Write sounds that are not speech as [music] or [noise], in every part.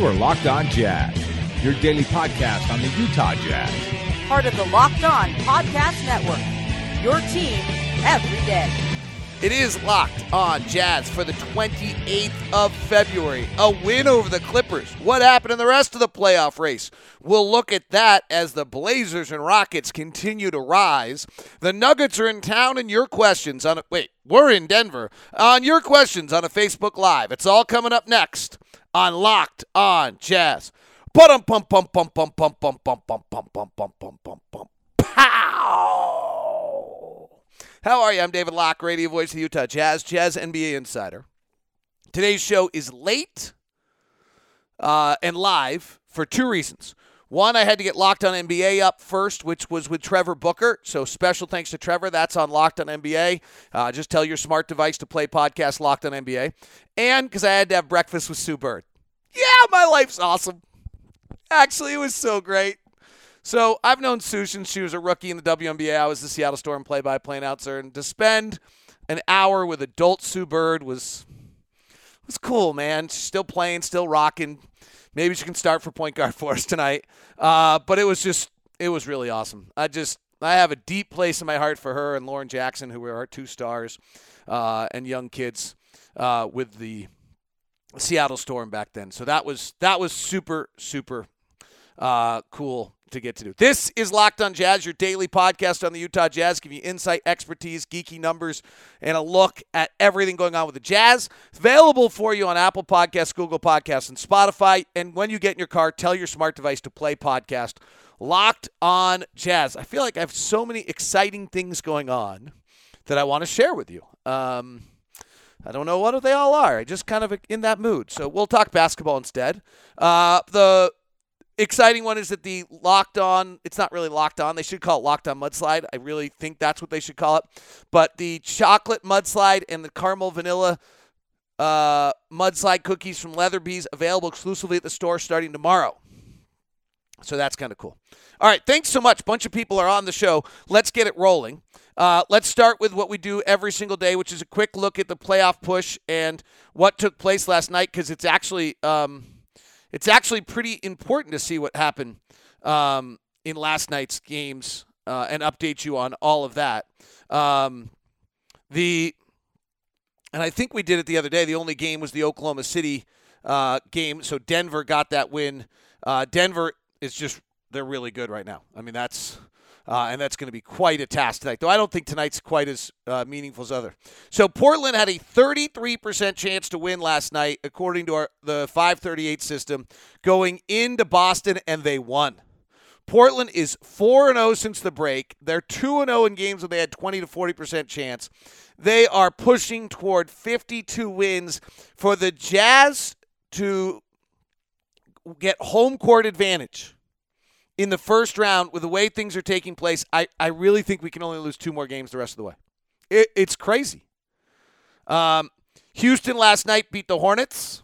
You are Locked On Jazz, your daily podcast on the Utah Jazz. Part of the Locked On Podcast Network. Your team every day. It is locked on Jazz for the 28th of February. A win over the Clippers. What happened in the rest of the playoff race? We'll look at that as the Blazers and Rockets continue to rise. The Nuggets are in town, and your questions on wait, we're in Denver on your questions on a Facebook Live. It's all coming up next on Locked On Jazz. Pum pum pum pum pum pum pum pum pum pum pum pum pum pum pum. Pow! How are you? I'm David Locke, radio voice of Utah Jazz, Jazz NBA insider. Today's show is late uh, and live for two reasons. One, I had to get Locked on NBA up first, which was with Trevor Booker. So special thanks to Trevor. That's on Locked on NBA. Uh, just tell your smart device to play podcast Locked on NBA. And because I had to have breakfast with Sue Bird. Yeah, my life's awesome. Actually, it was so great. So I've known Sue since she was a rookie in the WNBA. I was the Seattle Storm play-by-play announcer, and to spend an hour with adult Sue Bird was was cool, man. She's still playing, still rocking. Maybe she can start for point guard [laughs] for us tonight. Uh, but it was just, it was really awesome. I just, I have a deep place in my heart for her and Lauren Jackson, who were our two stars uh, and young kids uh, with the Seattle Storm back then. So that was that was super super uh, cool to get to do. This is Locked on Jazz, your daily podcast on the Utah Jazz, give you insight, expertise, geeky numbers, and a look at everything going on with the Jazz. It's available for you on Apple Podcasts, Google Podcasts, and Spotify. And when you get in your car, tell your smart device to play podcast Locked on Jazz. I feel like I have so many exciting things going on that I want to share with you. Um, I don't know what they all are. I just kind of in that mood. So we'll talk basketball instead. Uh, the exciting one is that the locked on it's not really locked on they should call it locked on mudslide. I really think that's what they should call it. But the chocolate mudslide and the caramel vanilla uh, mudslide cookies from Leatherby's available exclusively at the store starting tomorrow. So that's kind of cool. All right thanks so much. Bunch of people are on the show. Let's get it rolling. Uh, let's start with what we do every single day which is a quick look at the playoff push and what took place last night because it's actually um, it's actually pretty important to see what happened um, in last night's games uh, and update you on all of that. Um, the and I think we did it the other day. The only game was the Oklahoma City uh, game, so Denver got that win. Uh, Denver is just they're really good right now. I mean that's uh, and that's going to be quite a task tonight. Though I don't think tonight's quite as uh, meaningful as other. So Portland had a 33% chance to win last night, according to our, the 538 system, going into Boston, and they won. Portland is 4 0 since the break. They're 2 0 in games where they had 20 to 40% chance. They are pushing toward 52 wins for the Jazz to get home court advantage in the first round with the way things are taking place, I, I really think we can only lose two more games the rest of the way. It, it's crazy. Um, Houston last night beat the Hornets.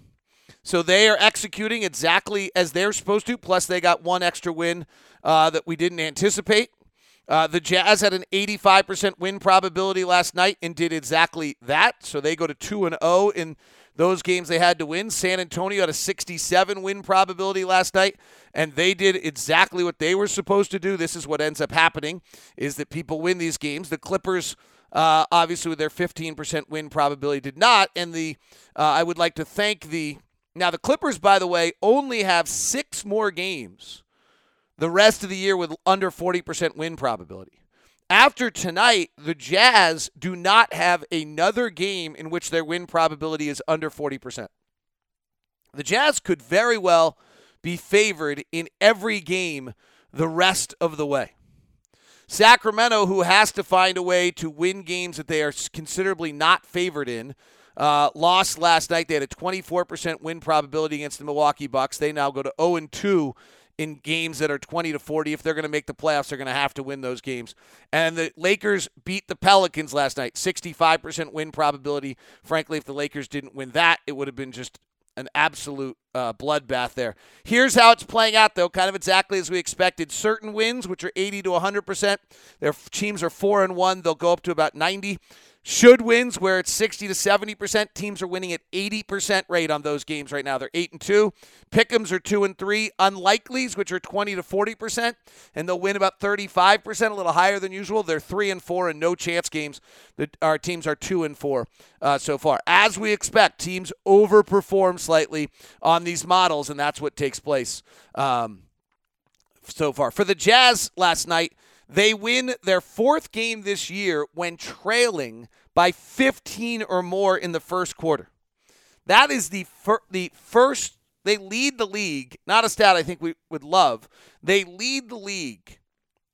So they are executing exactly as they're supposed to. Plus, they got one extra win uh, that we didn't anticipate. Uh, the Jazz had an 85% win probability last night and did exactly that. So they go to 2 and 0 in those games they had to win. San Antonio had a 67 win probability last night, and they did exactly what they were supposed to do. This is what ends up happening: is that people win these games. The Clippers. Uh, obviously, with their 15% win probability, did not. And the uh, I would like to thank the now the Clippers, by the way, only have six more games the rest of the year with under 40% win probability. After tonight, the Jazz do not have another game in which their win probability is under 40%. The Jazz could very well be favored in every game the rest of the way. Sacramento, who has to find a way to win games that they are considerably not favored in, uh, lost last night. They had a 24% win probability against the Milwaukee Bucks. They now go to 0 2 in games that are 20 to 40. If they're going to make the playoffs, they're going to have to win those games. And the Lakers beat the Pelicans last night, 65% win probability. Frankly, if the Lakers didn't win that, it would have been just an absolute uh, bloodbath there. Here's how it's playing out, though, kind of exactly as we expected. Certain wins, which are 80 to 100%, their teams are four and one. They'll go up to about 90. Should wins where it's 60 to 70%. Teams are winning at 80% rate on those games right now. They're 8 and 2. Pick'ems are 2 and 3. Unlikelies, which are 20 to 40%, and they'll win about 35%, a little higher than usual. They're 3 and 4 and no chance games. our teams are 2 and 4 uh, so far. As we expect, teams overperform slightly on these models, and that's what takes place um, so far. For the Jazz last night, they win their fourth game this year when trailing by 15 or more in the first quarter. That is the fir- the first they lead the league. Not a stat I think we would love. They lead the league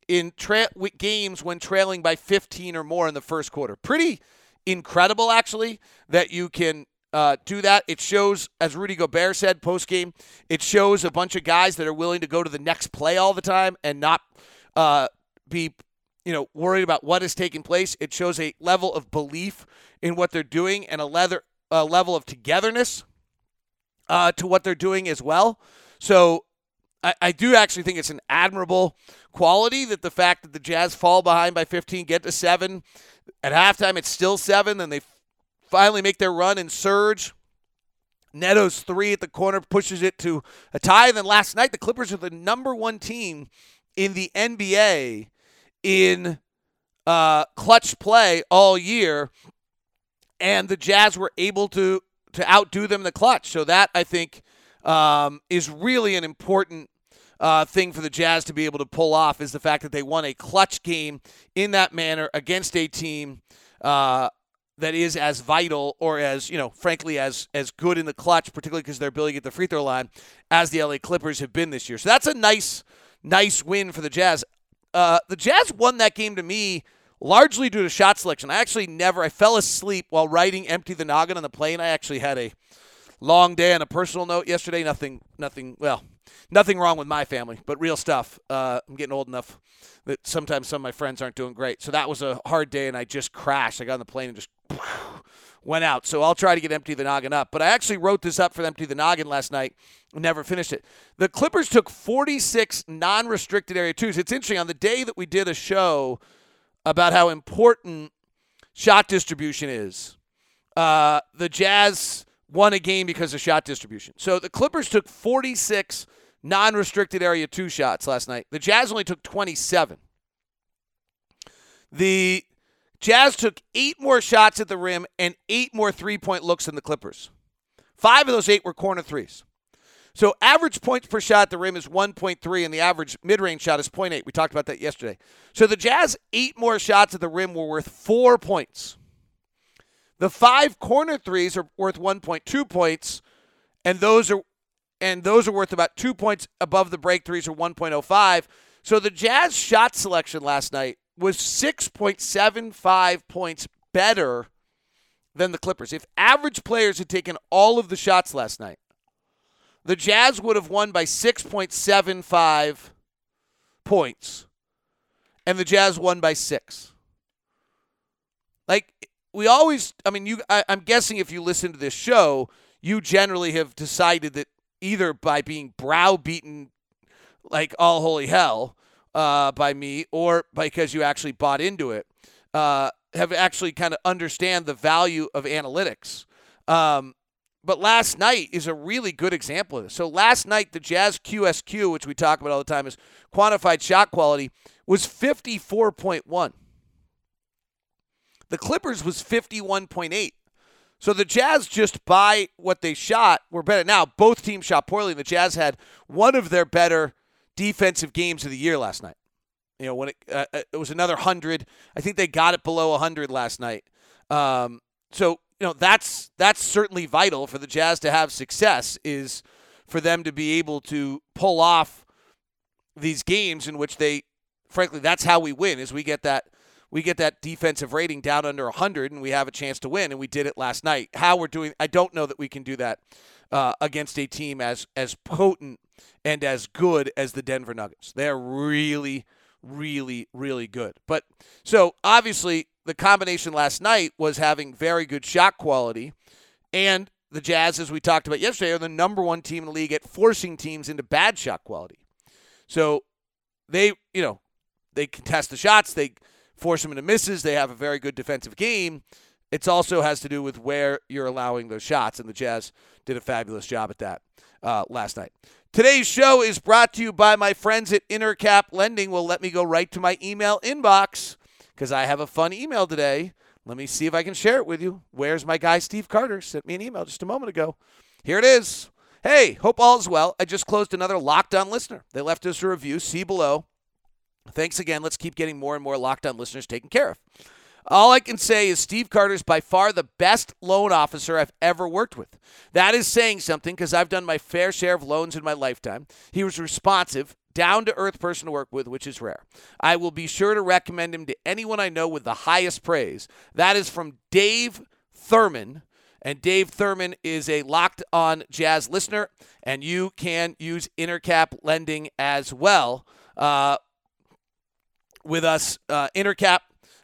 in tra- games when trailing by 15 or more in the first quarter. Pretty incredible, actually, that you can uh, do that. It shows, as Rudy Gobert said post game, it shows a bunch of guys that are willing to go to the next play all the time and not uh, be you know worried about what is taking place. It shows a level of belief in what they're doing and a leather a level of togetherness uh, to what they're doing as well. So I, I do actually think it's an admirable quality that the fact that the Jazz fall behind by 15, get to seven at halftime, it's still seven, and they finally make their run and surge. Neto's three at the corner pushes it to a tie. And then last night, the Clippers are the number one team in the NBA in uh, clutch play all year, and the Jazz were able to to outdo them in the clutch. So that I think um, is really an important uh, thing for the Jazz to be able to pull off is the fact that they won a clutch game in that manner against a team uh, that is as vital or as you know, frankly, as as good in the clutch, particularly because they're to get the free throw line, as the LA Clippers have been this year. So that's a nice, nice win for the Jazz. Uh, the Jazz won that game to me largely due to shot selection. I actually never, I fell asleep while writing "Empty the Noggin" on the plane. I actually had a long day on a personal note yesterday. Nothing, nothing. Well, nothing wrong with my family, but real stuff. Uh, I'm getting old enough that sometimes some of my friends aren't doing great. So that was a hard day, and I just crashed. I got on the plane and just [laughs] went out. So I'll try to get Empty the Noggin up. But I actually wrote this up for Empty the Noggin last night never finished it. The Clippers took 46 non restricted area twos. It's interesting. On the day that we did a show about how important shot distribution is, uh, the Jazz won a game because of shot distribution. So the Clippers took 46 non restricted area two shots last night. The Jazz only took 27. The Jazz took eight more shots at the rim and eight more three point looks than the Clippers. Five of those eight were corner threes. So average points per shot at the rim is 1.3, and the average mid-range shot is 0.8. We talked about that yesterday. So the Jazz eight more shots at the rim were worth four points. The five corner threes are worth 1.2 points, and those are and those are worth about two points above the break threes or 1.05. So the Jazz shot selection last night was 6.75 points better than the Clippers. If average players had taken all of the shots last night, the Jazz would have won by 6.75 points, and the Jazz won by six. Like, we always, I mean, you. I, I'm guessing if you listen to this show, you generally have decided that either by being browbeaten like all holy hell uh, by me or because you actually bought into it, uh, have actually kind of understand the value of analytics. Um, but last night is a really good example of this. So last night, the Jazz QSQ, which we talk about all the time, is quantified shot quality, was 54.1. The Clippers was 51.8. So the Jazz, just by what they shot, were better. Now, both teams shot poorly. The Jazz had one of their better defensive games of the year last night. You know, when it, uh, uh it was another 100. I think they got it below 100 last night. Um, so you know that's that's certainly vital for the Jazz to have success is for them to be able to pull off these games in which they frankly that's how we win is we get that we get that defensive rating down under 100 and we have a chance to win and we did it last night how we're doing i don't know that we can do that uh, against a team as as potent and as good as the denver nuggets they're really really really good but so obviously the combination last night was having very good shot quality, and the Jazz, as we talked about yesterday, are the number one team in the league at forcing teams into bad shot quality. So they, you know, they contest the shots, they force them into misses. They have a very good defensive game. It also has to do with where you're allowing those shots, and the Jazz did a fabulous job at that uh, last night. Today's show is brought to you by my friends at Intercap Lending. Will let me go right to my email inbox because I have a fun email today. Let me see if I can share it with you. Where's my guy Steve Carter? Sent me an email just a moment ago. Here it is. Hey, hope all is well. I just closed another lockdown listener. They left us a review. See below. Thanks again. Let's keep getting more and more lockdown listeners taken care of. All I can say is Steve Carter is by far the best loan officer I've ever worked with. That is saying something because I've done my fair share of loans in my lifetime. He was responsive, down to earth person to work with, which is rare. I will be sure to recommend him to anyone I know with the highest praise. That is from Dave Thurman. And Dave Thurman is a locked on jazz listener, and you can use Intercap lending as well. Uh, with us, uh, Intercap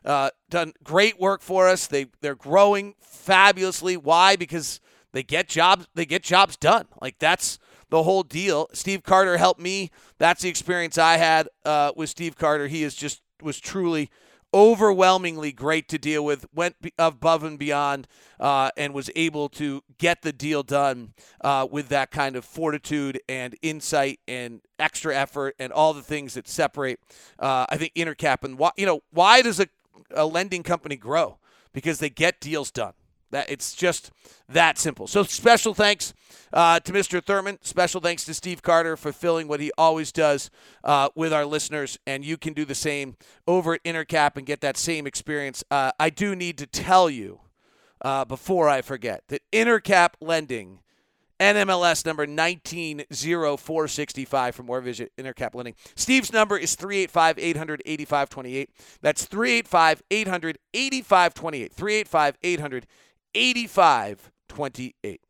uh, done great work for us. They they're growing fabulously. Why? Because they get jobs. They get jobs done. Like that's the whole deal. Steve Carter helped me. That's the experience I had uh, with Steve Carter. He is just was truly overwhelmingly great to deal with. Went above and beyond, uh, and was able to get the deal done uh, with that kind of fortitude and insight and extra effort and all the things that separate. Uh, I think Intercap and why you know why does a a lending company grow because they get deals done. That it's just that simple. So special thanks uh, to Mr. Thurman. Special thanks to Steve Carter for filling what he always does uh, with our listeners, and you can do the same over at Intercap and get that same experience. Uh, I do need to tell you uh, before I forget that Intercap lending NMLS number 190465 for more visit Intercap Lending. Steve's number is 385 800 8528. That's 385 800 8528. 385 800 8528.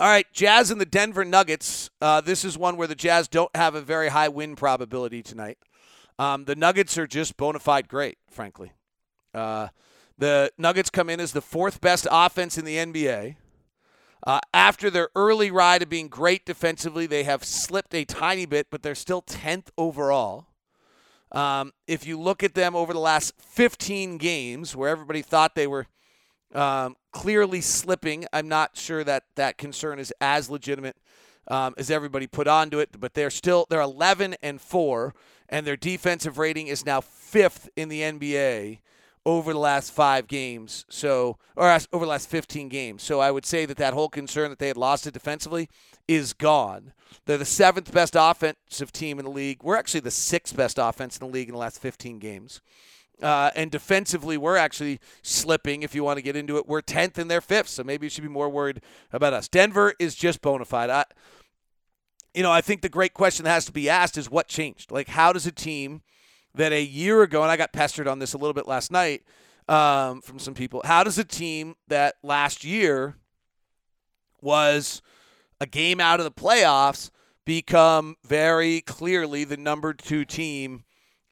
All right, Jazz and the Denver Nuggets. Uh, this is one where the Jazz don't have a very high win probability tonight. Um, the Nuggets are just bona fide great, frankly. Uh, the Nuggets come in as the fourth best offense in the NBA. Uh, after their early ride of being great defensively, they have slipped a tiny bit, but they're still 10th overall. Um, if you look at them over the last 15 games, where everybody thought they were um, clearly slipping, I'm not sure that that concern is as legitimate um, as everybody put onto it. But they're still they're 11 and four, and their defensive rating is now fifth in the NBA over the last five games. So, or over the last 15 games. So I would say that that whole concern that they had lost it defensively is gone. They're the seventh best offensive team in the league. We're actually the sixth best offense in the league in the last 15 games. Uh, and defensively, we're actually slipping. If you want to get into it, we're 10th and they're fifth. So maybe you should be more worried about us. Denver is just bona fide. I, you know, I think the great question that has to be asked is what changed? Like, how does a team – that a year ago, and I got pestered on this a little bit last night um, from some people. How does a team that last year was a game out of the playoffs become very clearly the number two team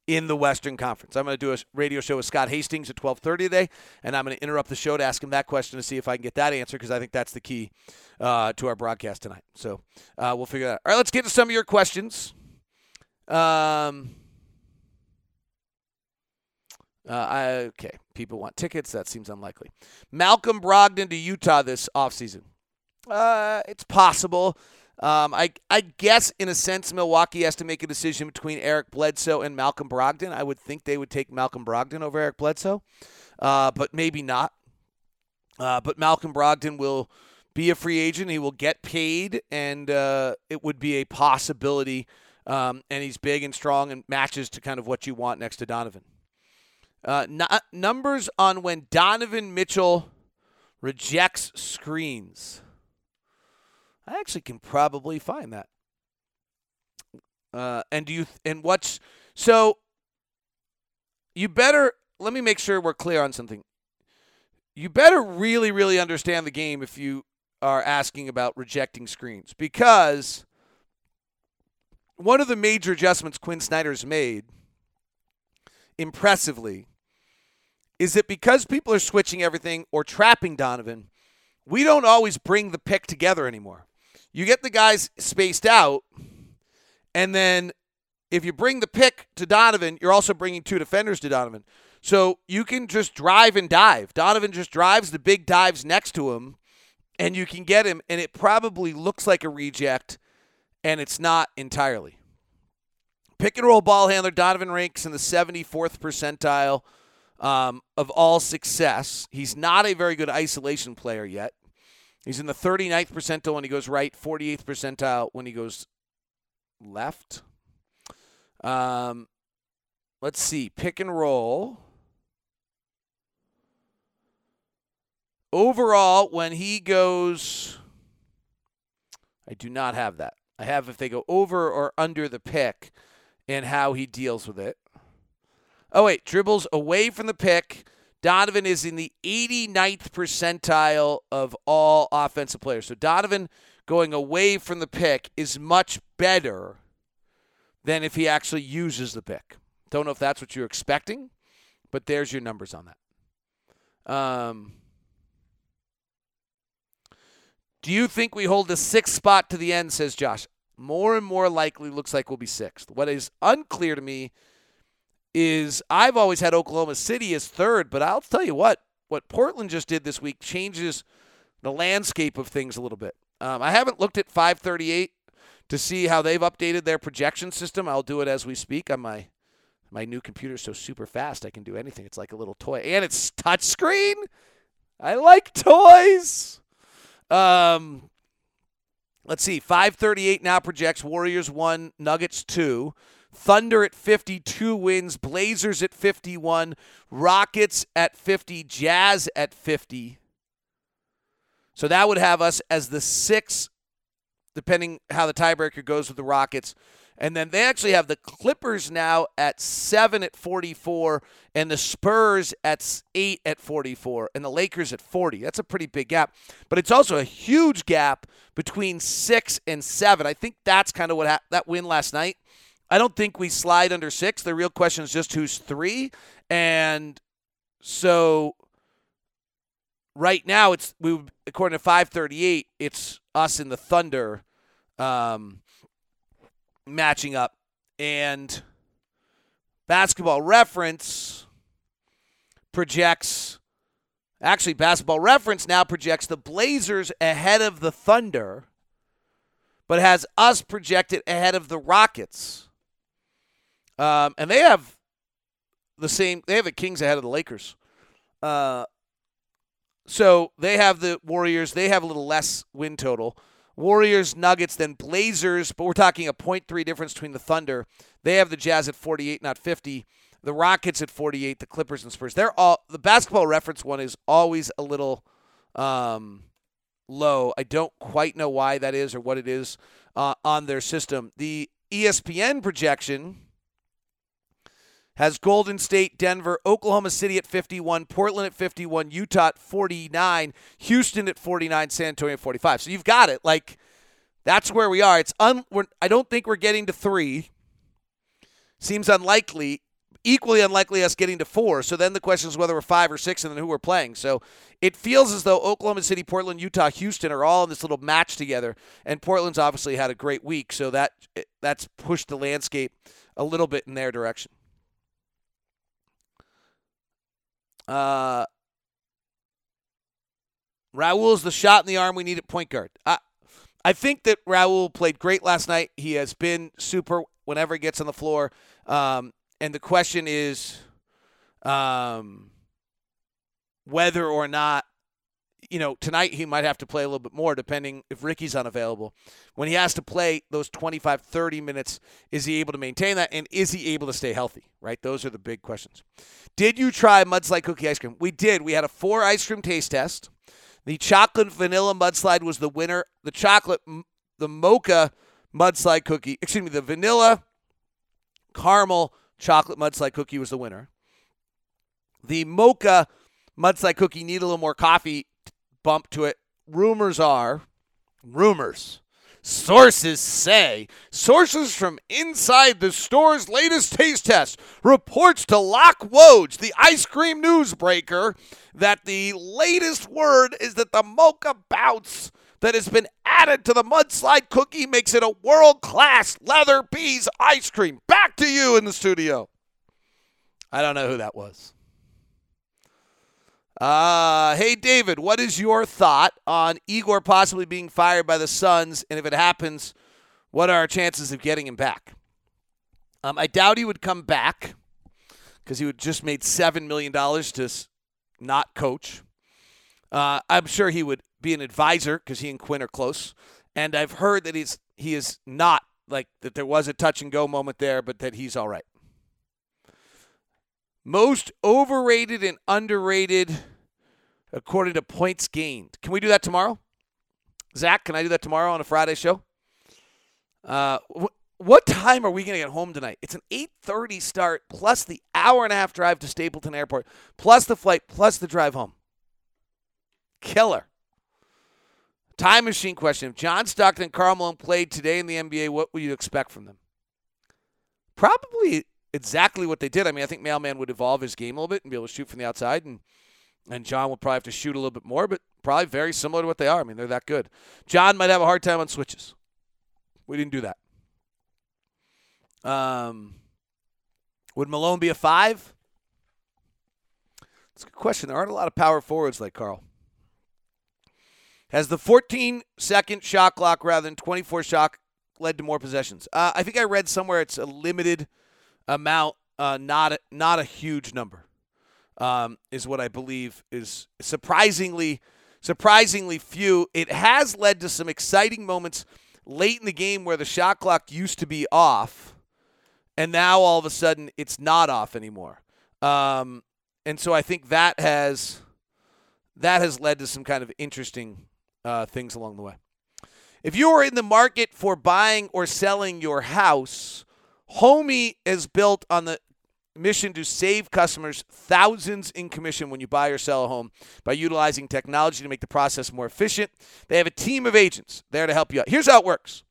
in the Western Conference? I'm going to do a radio show with Scott Hastings at 12:30 today, and I'm going to interrupt the show to ask him that question to see if I can get that answer because I think that's the key uh, to our broadcast tonight. So uh, we'll figure that. out. All right, let's get to some of your questions. Um, uh, okay, people want tickets. That seems unlikely. Malcolm Brogdon to Utah this offseason. Uh, it's possible. Um, I, I guess, in a sense, Milwaukee has to make a decision between Eric Bledsoe and Malcolm Brogdon. I would think they would take Malcolm Brogdon over Eric Bledsoe, uh, but maybe not. Uh, but Malcolm Brogdon will be a free agent. He will get paid, and uh, it would be a possibility. Um, and he's big and strong and matches to kind of what you want next to Donovan. Uh, n- numbers on when Donovan Mitchell rejects screens. I actually can probably find that. Uh, and do you and what's so? You better let me make sure we're clear on something. You better really, really understand the game if you are asking about rejecting screens because one of the major adjustments Quinn Snyder's made impressively is that because people are switching everything or trapping Donovan, we don't always bring the pick together anymore. You get the guys spaced out, and then if you bring the pick to Donovan, you're also bringing two defenders to Donovan. So you can just drive and dive. Donovan just drives the big dives next to him, and you can get him, and it probably looks like a reject, and it's not entirely. Pick and roll ball handler, Donovan ranks in the 74th percentile um, of all success. He's not a very good isolation player yet. He's in the 39th percentile when he goes right, 48th percentile when he goes left. Um, let's see. Pick and roll. Overall, when he goes, I do not have that. I have if they go over or under the pick and how he deals with it. Oh, wait. Dribbles away from the pick. Donovan is in the 89th percentile of all offensive players. So Donovan going away from the pick is much better than if he actually uses the pick. Don't know if that's what you're expecting, but there's your numbers on that. Um, do you think we hold the sixth spot to the end, says Josh? More and more likely looks like we'll be sixth. What is unclear to me is I've always had Oklahoma City as third, but I'll tell you what, what Portland just did this week changes the landscape of things a little bit. Um, I haven't looked at 538 to see how they've updated their projection system. I'll do it as we speak on my my new computer so super fast I can do anything. It's like a little toy, and it's touchscreen. I like toys. Um, let's see. 538 now projects Warriors one, Nuggets two. Thunder at 52 wins, Blazers at 51, Rockets at 50, Jazz at 50. So that would have us as the six, depending how the tiebreaker goes with the Rockets. And then they actually have the Clippers now at seven at 44, and the Spurs at eight at 44, and the Lakers at 40. That's a pretty big gap. But it's also a huge gap between six and seven. I think that's kind of what ha- that win last night I don't think we slide under six. The real question is just who's three. And so right now it's we according to 538, it's us and the Thunder um, matching up. And basketball reference projects actually basketball reference now projects the Blazers ahead of the Thunder, but has us projected ahead of the Rockets. Um, and they have the same. They have the Kings ahead of the Lakers. Uh, so they have the Warriors. They have a little less win total. Warriors, Nuggets, then Blazers. But we're talking a 0.3 difference between the Thunder. They have the Jazz at 48, not 50. The Rockets at 48. The Clippers and Spurs. They're all the basketball reference one is always a little um, low. I don't quite know why that is or what it is uh, on their system. The ESPN projection has Golden State, Denver, Oklahoma City at 51, Portland at 51, Utah at 49, Houston at 49, San Antonio at 45. So you've got it. Like that's where we are. It's un. I don't think we're getting to three. Seems unlikely. Equally unlikely us getting to four. So then the question is whether we're five or six, and then who we're playing. So it feels as though Oklahoma City, Portland, Utah, Houston are all in this little match together, and Portland's obviously had a great week. So that that's pushed the landscape a little bit in their direction. Uh, Raul's the shot in the arm we need at point guard. I, I think that Raul played great last night. He has been super whenever he gets on the floor. Um, and the question is um, whether or not you know, tonight he might have to play a little bit more depending if Ricky's unavailable. When he has to play those 25, 30 minutes, is he able to maintain that? And is he able to stay healthy, right? Those are the big questions. Did you try mudslide cookie ice cream? We did. We had a four ice cream taste test. The chocolate vanilla mudslide was the winner. The chocolate, the mocha mudslide cookie, excuse me, the vanilla caramel chocolate mudslide cookie was the winner. The mocha mudslide cookie need a little more coffee bump to it. Rumors are, rumors, sources say, sources from inside the store's latest taste test reports to Lock Woj, the ice cream newsbreaker, that the latest word is that the mocha bounce that has been added to the mudslide cookie makes it a world class Leatherby's ice cream. Back to you in the studio. I don't know who that was. Uh, hey, David, what is your thought on Igor possibly being fired by the Suns? And if it happens, what are our chances of getting him back? Um, I doubt he would come back because he would just made $7 million to not coach. Uh, I'm sure he would be an advisor because he and Quinn are close. And I've heard that he's he is not like that there was a touch and go moment there, but that he's all right. Most overrated and underrated according to points gained. Can we do that tomorrow? Zach, can I do that tomorrow on a Friday show? Uh, wh- what time are we going to get home tonight? It's an 8:30 start plus the hour and a half drive to Stapleton Airport, plus the flight, plus the drive home. Killer. Time machine question. If John Stockton and Karl Malone played today in the NBA, what would you expect from them? Probably exactly what they did. I mean, I think Mailman would evolve his game a little bit and be able to shoot from the outside, and and John will probably have to shoot a little bit more, but probably very similar to what they are. I mean, they're that good. John might have a hard time on switches. We didn't do that. Um, would Malone be a five? It's a good question. There aren't a lot of power forwards like Karl. Has the 14 second shot clock rather than 24 shot led to more possessions? Uh, I think I read somewhere it's a limited amount, uh, not a, not a huge number, um, is what I believe is surprisingly surprisingly few. It has led to some exciting moments late in the game where the shot clock used to be off, and now all of a sudden it's not off anymore. Um, and so I think that has that has led to some kind of interesting uh, things along the way. If you are in the market for buying or selling your house, Homie is built on the mission to save customers thousands in commission when you buy or sell a home by utilizing technology to make the process more efficient. They have a team of agents there to help you out. Here's how it works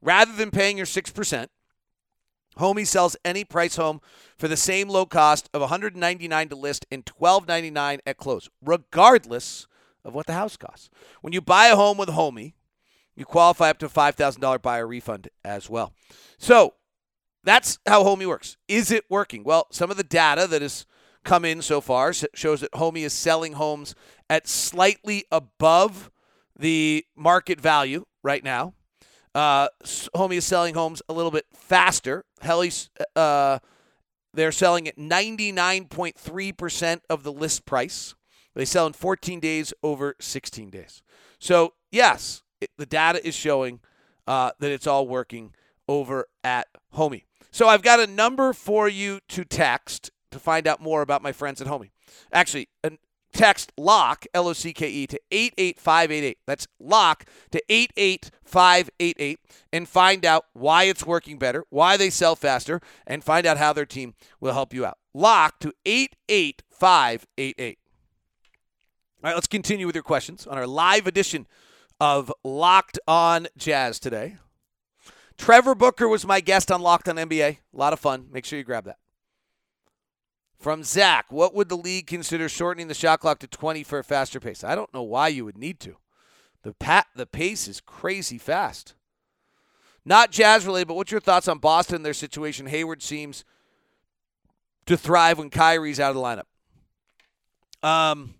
rather than paying your 6%, Homie sells any price home for the same low cost of $199 to list and $12.99 at close, regardless of what the house costs. When you buy a home with Homie, you qualify up to a $5,000 buyer refund as well. So that's how Homie works. Is it working? Well, some of the data that has come in so far shows that Homie is selling homes at slightly above the market value right now. Uh, is selling homes a little bit faster. Helly's, uh, they're selling at 99.3% of the list price. They sell in 14 days over 16 days. So, yes, it, the data is showing uh, that it's all working over at Homie. So, I've got a number for you to text to find out more about my friends at Homie. Actually, uh, text LOCK, L O C K E, to 88588. That's LOCK to 88588 and find out why it's working better, why they sell faster, and find out how their team will help you out. LOCK to 88588. All right, let's continue with your questions on our live edition of Locked On Jazz today. Trevor Booker was my guest on Locked On NBA. A lot of fun. Make sure you grab that. From Zach, what would the league consider shortening the shot clock to 20 for a faster pace? I don't know why you would need to. The pat the pace is crazy fast. Not jazz related, but what's your thoughts on Boston and their situation? Hayward seems to thrive when Kyrie's out of the lineup. Um,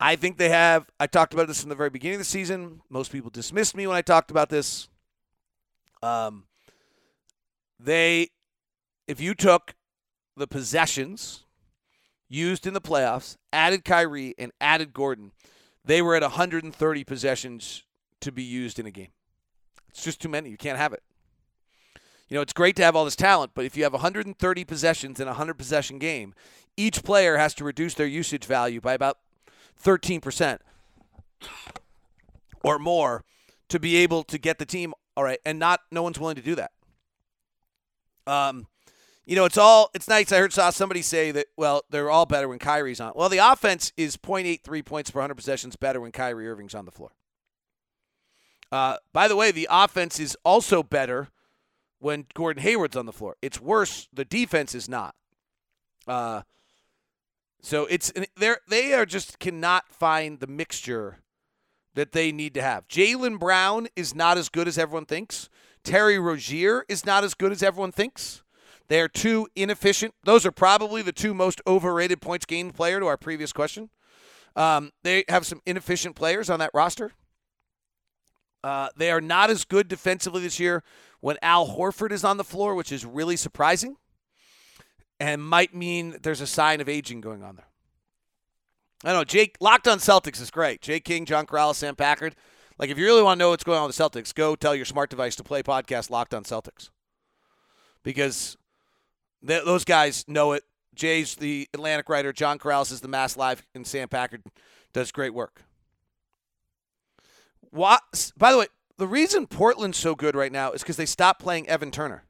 I think they have. I talked about this from the very beginning of the season. Most people dismissed me when I talked about this. Um, they, if you took the possessions used in the playoffs, added Kyrie, and added Gordon, they were at 130 possessions to be used in a game. It's just too many. You can't have it. You know, it's great to have all this talent, but if you have 130 possessions in a 100 possession game, each player has to reduce their usage value by about 13% or more to be able to get the team all right, and not no one's willing to do that. Um, you know, it's all it's nice. I heard saw somebody say that well, they're all better when Kyrie's on. Well, the offense is 0.83 points per 100 possessions better when Kyrie Irving's on the floor. Uh, by the way, the offense is also better when Gordon Hayward's on the floor. It's worse. The defense is not. Uh, so it's they they are just cannot find the mixture that they need to have. Jaylen Brown is not as good as everyone thinks. Terry Rozier is not as good as everyone thinks. They are too inefficient. Those are probably the two most overrated points gained player to our previous question. Um, they have some inefficient players on that roster. Uh, they are not as good defensively this year when Al Horford is on the floor, which is really surprising and might mean there's a sign of aging going on there. I know. Jake Locked on Celtics is great. Jay King, John Karalis, Sam Packard. Like, if you really want to know what's going on with the Celtics, go tell your smart device to play podcast Locked on Celtics. Because th- those guys know it. Jay's the Athletic writer. John Karalis is the Mass Live, and Sam Packard does great work. What, by the way, the reason Portland's so good right now is because they stopped playing Evan Turner.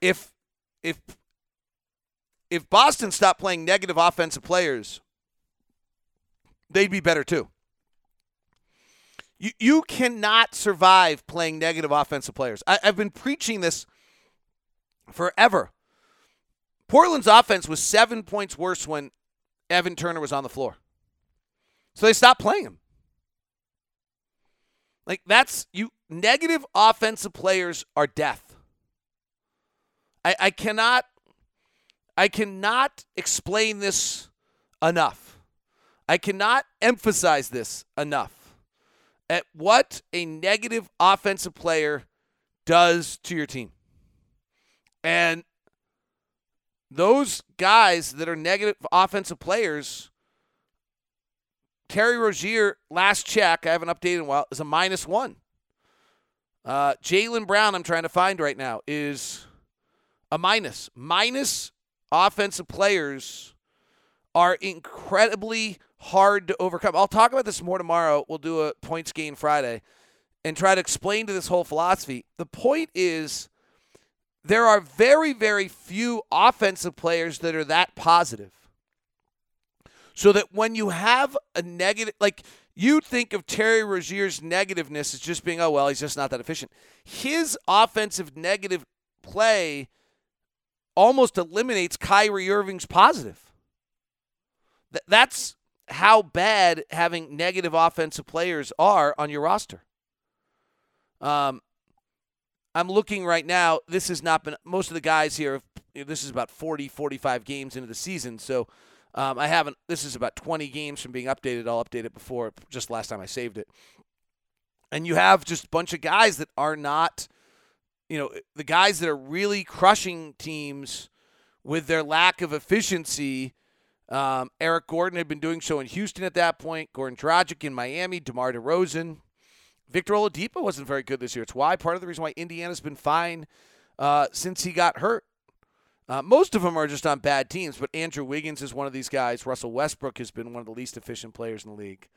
If if if Boston stopped playing negative offensive players, they'd be better too. You you cannot survive playing negative offensive players. I, I've been preaching this forever. Portland's offense was seven points worse when Evan Turner was on the floor. So they stopped playing him. Like that's you negative offensive players are death. I, I cannot I cannot explain this enough. I cannot emphasize this enough at what a negative offensive player does to your team. And those guys that are negative offensive players, Terry Rozier, last check, I haven't updated in a while, is a minus one. Uh, Jaylen Brown, I'm trying to find right now, is a minus. Minus offensive players are incredibly hard to overcome. I'll talk about this more tomorrow. We'll do a points gain Friday and try to explain to this whole philosophy. The point is there are very, very few offensive players that are that positive. So that when you have a negative, like you think of Terry Rozier's negativeness as just being, oh, well, he's just not that efficient. His offensive negative play almost eliminates Kyrie Irving's positive. Th- that's how bad having negative offensive players are on your roster. Um, I'm looking right now. This has not been most of the guys here. This is about 40, 45 games into the season. So um, I haven't. This is about 20 games from being updated. I'll update it before just last time I saved it. And you have just a bunch of guys that are not, you know, the guys that are really crushing teams with their lack of efficiency. Um, Eric Gordon had been doing so in Houston at that point. Goran Dragic in Miami. DeMar DeRozan. Victor Oladipo wasn't very good this year. It's why part of the reason why Indiana's been fine uh, since he got hurt. Uh, most of them are just on bad teams, but Andrew Wiggins is one of these guys. Russell Westbrook has been one of the least efficient players in the league.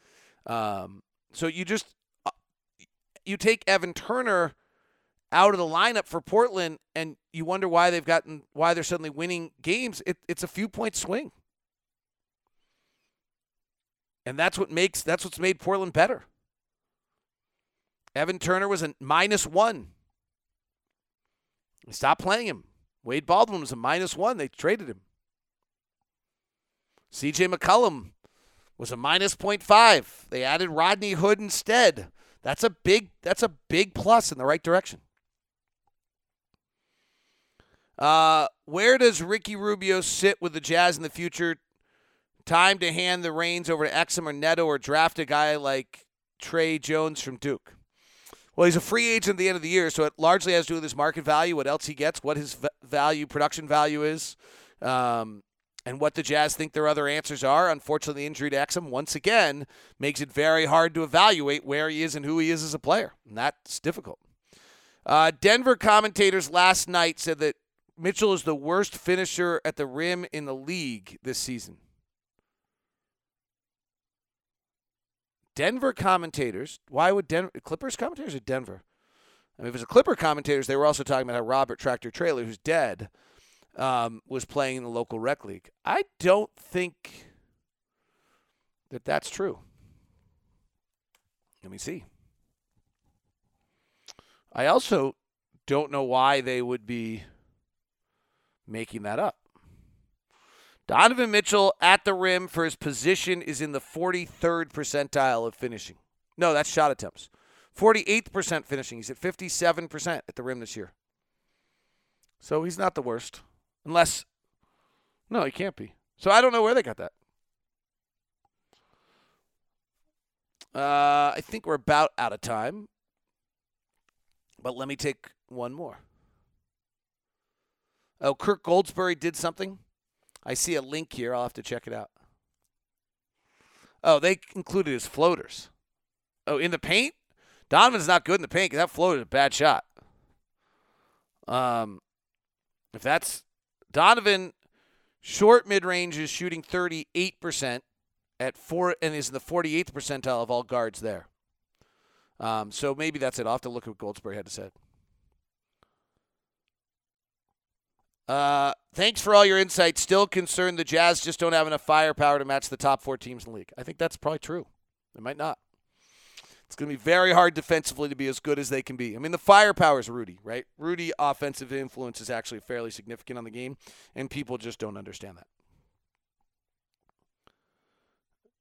Um, so you just uh, you take Evan Turner out of the lineup for Portland, and you wonder why they've gotten why they're suddenly winning games. It, it's a few point swing, and that's what makes that's what's made Portland better. Evan Turner was a minus one. They stopped playing him. Wade Baldwin was a minus one. They traded him. CJ McCollum was a minus 0.5. They added Rodney Hood instead. That's a big that's a big plus in the right direction. Uh, where does Ricky Rubio sit with the Jazz in the future? Time to hand the reins over to Exum or Neto or draft a guy like Tre Jones from Duke. Well, he's a free agent at the end of the year, so it largely has to do with his market value, what else he gets, what his value, production value is, um, and what the Jazz think their other answers are. Unfortunately, the injury to Exum once again makes it very hard to evaluate where he is and who he is as a player, and that's difficult. Uh, Denver commentators last night said that Mitchell is the worst finisher at the rim in the league this season. Denver commentators. Why would Denver Clippers commentators or Denver? I mean, if it's a Clipper commentators, they were also talking about how Robert Tractor Traylor, who's dead, um, was playing in the local rec league. I don't think that that's true. Let me see. I also don't know why they would be making that up. Donovan Mitchell at the rim for his position is in the 43rd percentile of finishing. No, that's shot attempts. 48th percent finishing. He's at 57% at the rim this year. So he's not the worst. Unless, no, he can't be. So I don't know where they got that. Uh, I think we're about out of time. But let me take one more. Oh, Kirk Goldsberry did something. I see a link here. I'll have to check it out. Oh, they included his floaters. Oh, in the paint? Donovan's not good in the paint because that floater is a bad shot. Um, if that's Donovan, short mid range is shooting 38% at four and is in the 48th percentile of all guards there. Um, so maybe that's it. I'll have to look at what Goldsberry had to say. Uh, thanks for all your insight. Still concerned the Jazz just don't have enough firepower to match the top four teams in the league. I think that's probably true. They might not. It's going to be very hard defensively to be as good as they can be. I mean, the firepower is Rudy, right? Rudy offensive influence is actually fairly significant on the game, and people just don't understand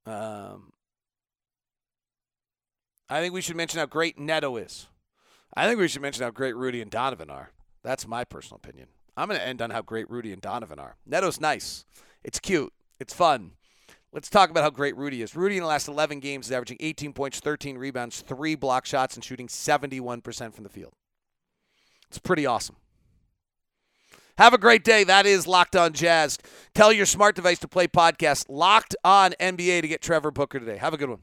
that. Um, I think we should mention how great Neto is. I think we should mention how great Rudy and Donovan are. That's my personal opinion. I'm going to end on how great Rudy and Donovan are. Neto's nice. It's cute. It's fun. Let's talk about how great Rudy is. Rudy in the last 11 games is averaging 18 points, 13 rebounds, three block shots, and shooting 71% from the field. It's pretty awesome. Have a great day. That is Locked On Jazz. Tell your smart device to play podcast Locked On NBA to get Trevor Booker today. Have a good one.